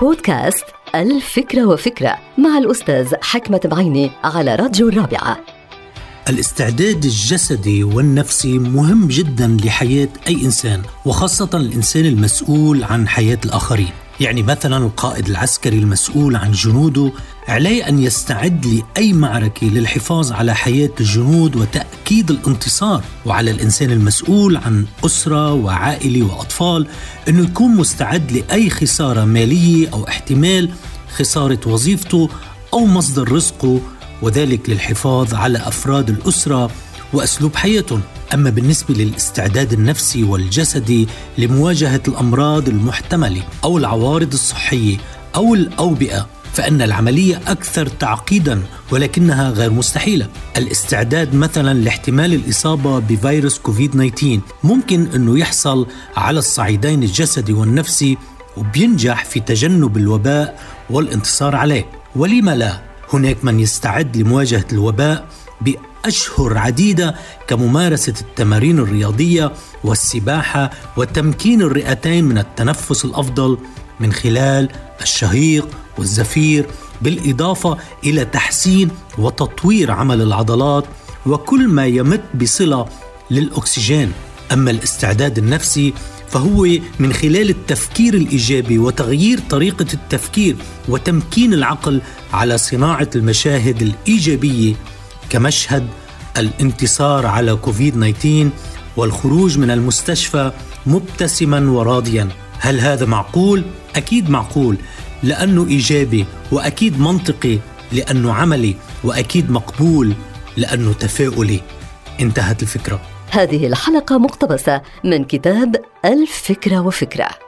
بودكاست الفكرة وفكرة مع الأستاذ حكمة بعيني على راديو الرابعة. الاستعداد الجسدي والنفسي مهم جدا لحياة أي إنسان وخاصة الإنسان المسؤول عن حياة الآخرين. يعني مثلا القائد العسكري المسؤول عن جنوده عليه أن يستعد لأي معركة للحفاظ على حياة الجنود وتأكيد الانتصار وعلى الإنسان المسؤول عن أسرة وعائلة وأطفال أنه يكون مستعد لأي خسارة مالية أو احتمال خسارة وظيفته أو مصدر رزقه وذلك للحفاظ على أفراد الأسرة وأسلوب حياتهم. أما بالنسبة للاستعداد النفسي والجسدي لمواجهة الأمراض المحتملة أو العوارض الصحية أو الأوبئة فإن العملية أكثر تعقيدا ولكنها غير مستحيلة. الاستعداد مثلا لاحتمال الإصابة بفيروس كوفيد 19 ممكن أنه يحصل على الصعيدين الجسدي والنفسي وبينجح في تجنب الوباء والانتصار عليه. ولم لا؟ هناك من يستعد لمواجهة الوباء بأشهر عديدة كممارسة التمارين الرياضية والسباحة وتمكين الرئتين من التنفس الأفضل من خلال الشهيق والزفير بالإضافة إلى تحسين وتطوير عمل العضلات وكل ما يمت بصلة للأكسجين. أما الاستعداد النفسي فهو من خلال التفكير الإيجابي وتغيير طريقة التفكير وتمكين العقل على صناعة المشاهد الإيجابية كمشهد الانتصار على كوفيد 19 والخروج من المستشفى مبتسما وراضيا. هل هذا معقول؟ أكيد معقول لأنه إيجابي وأكيد منطقي لأنه عملي وأكيد مقبول لأنه تفاؤلي. انتهت الفكرة. هذه الحلقة مقتبسة من كتاب الفكرة وفكرة.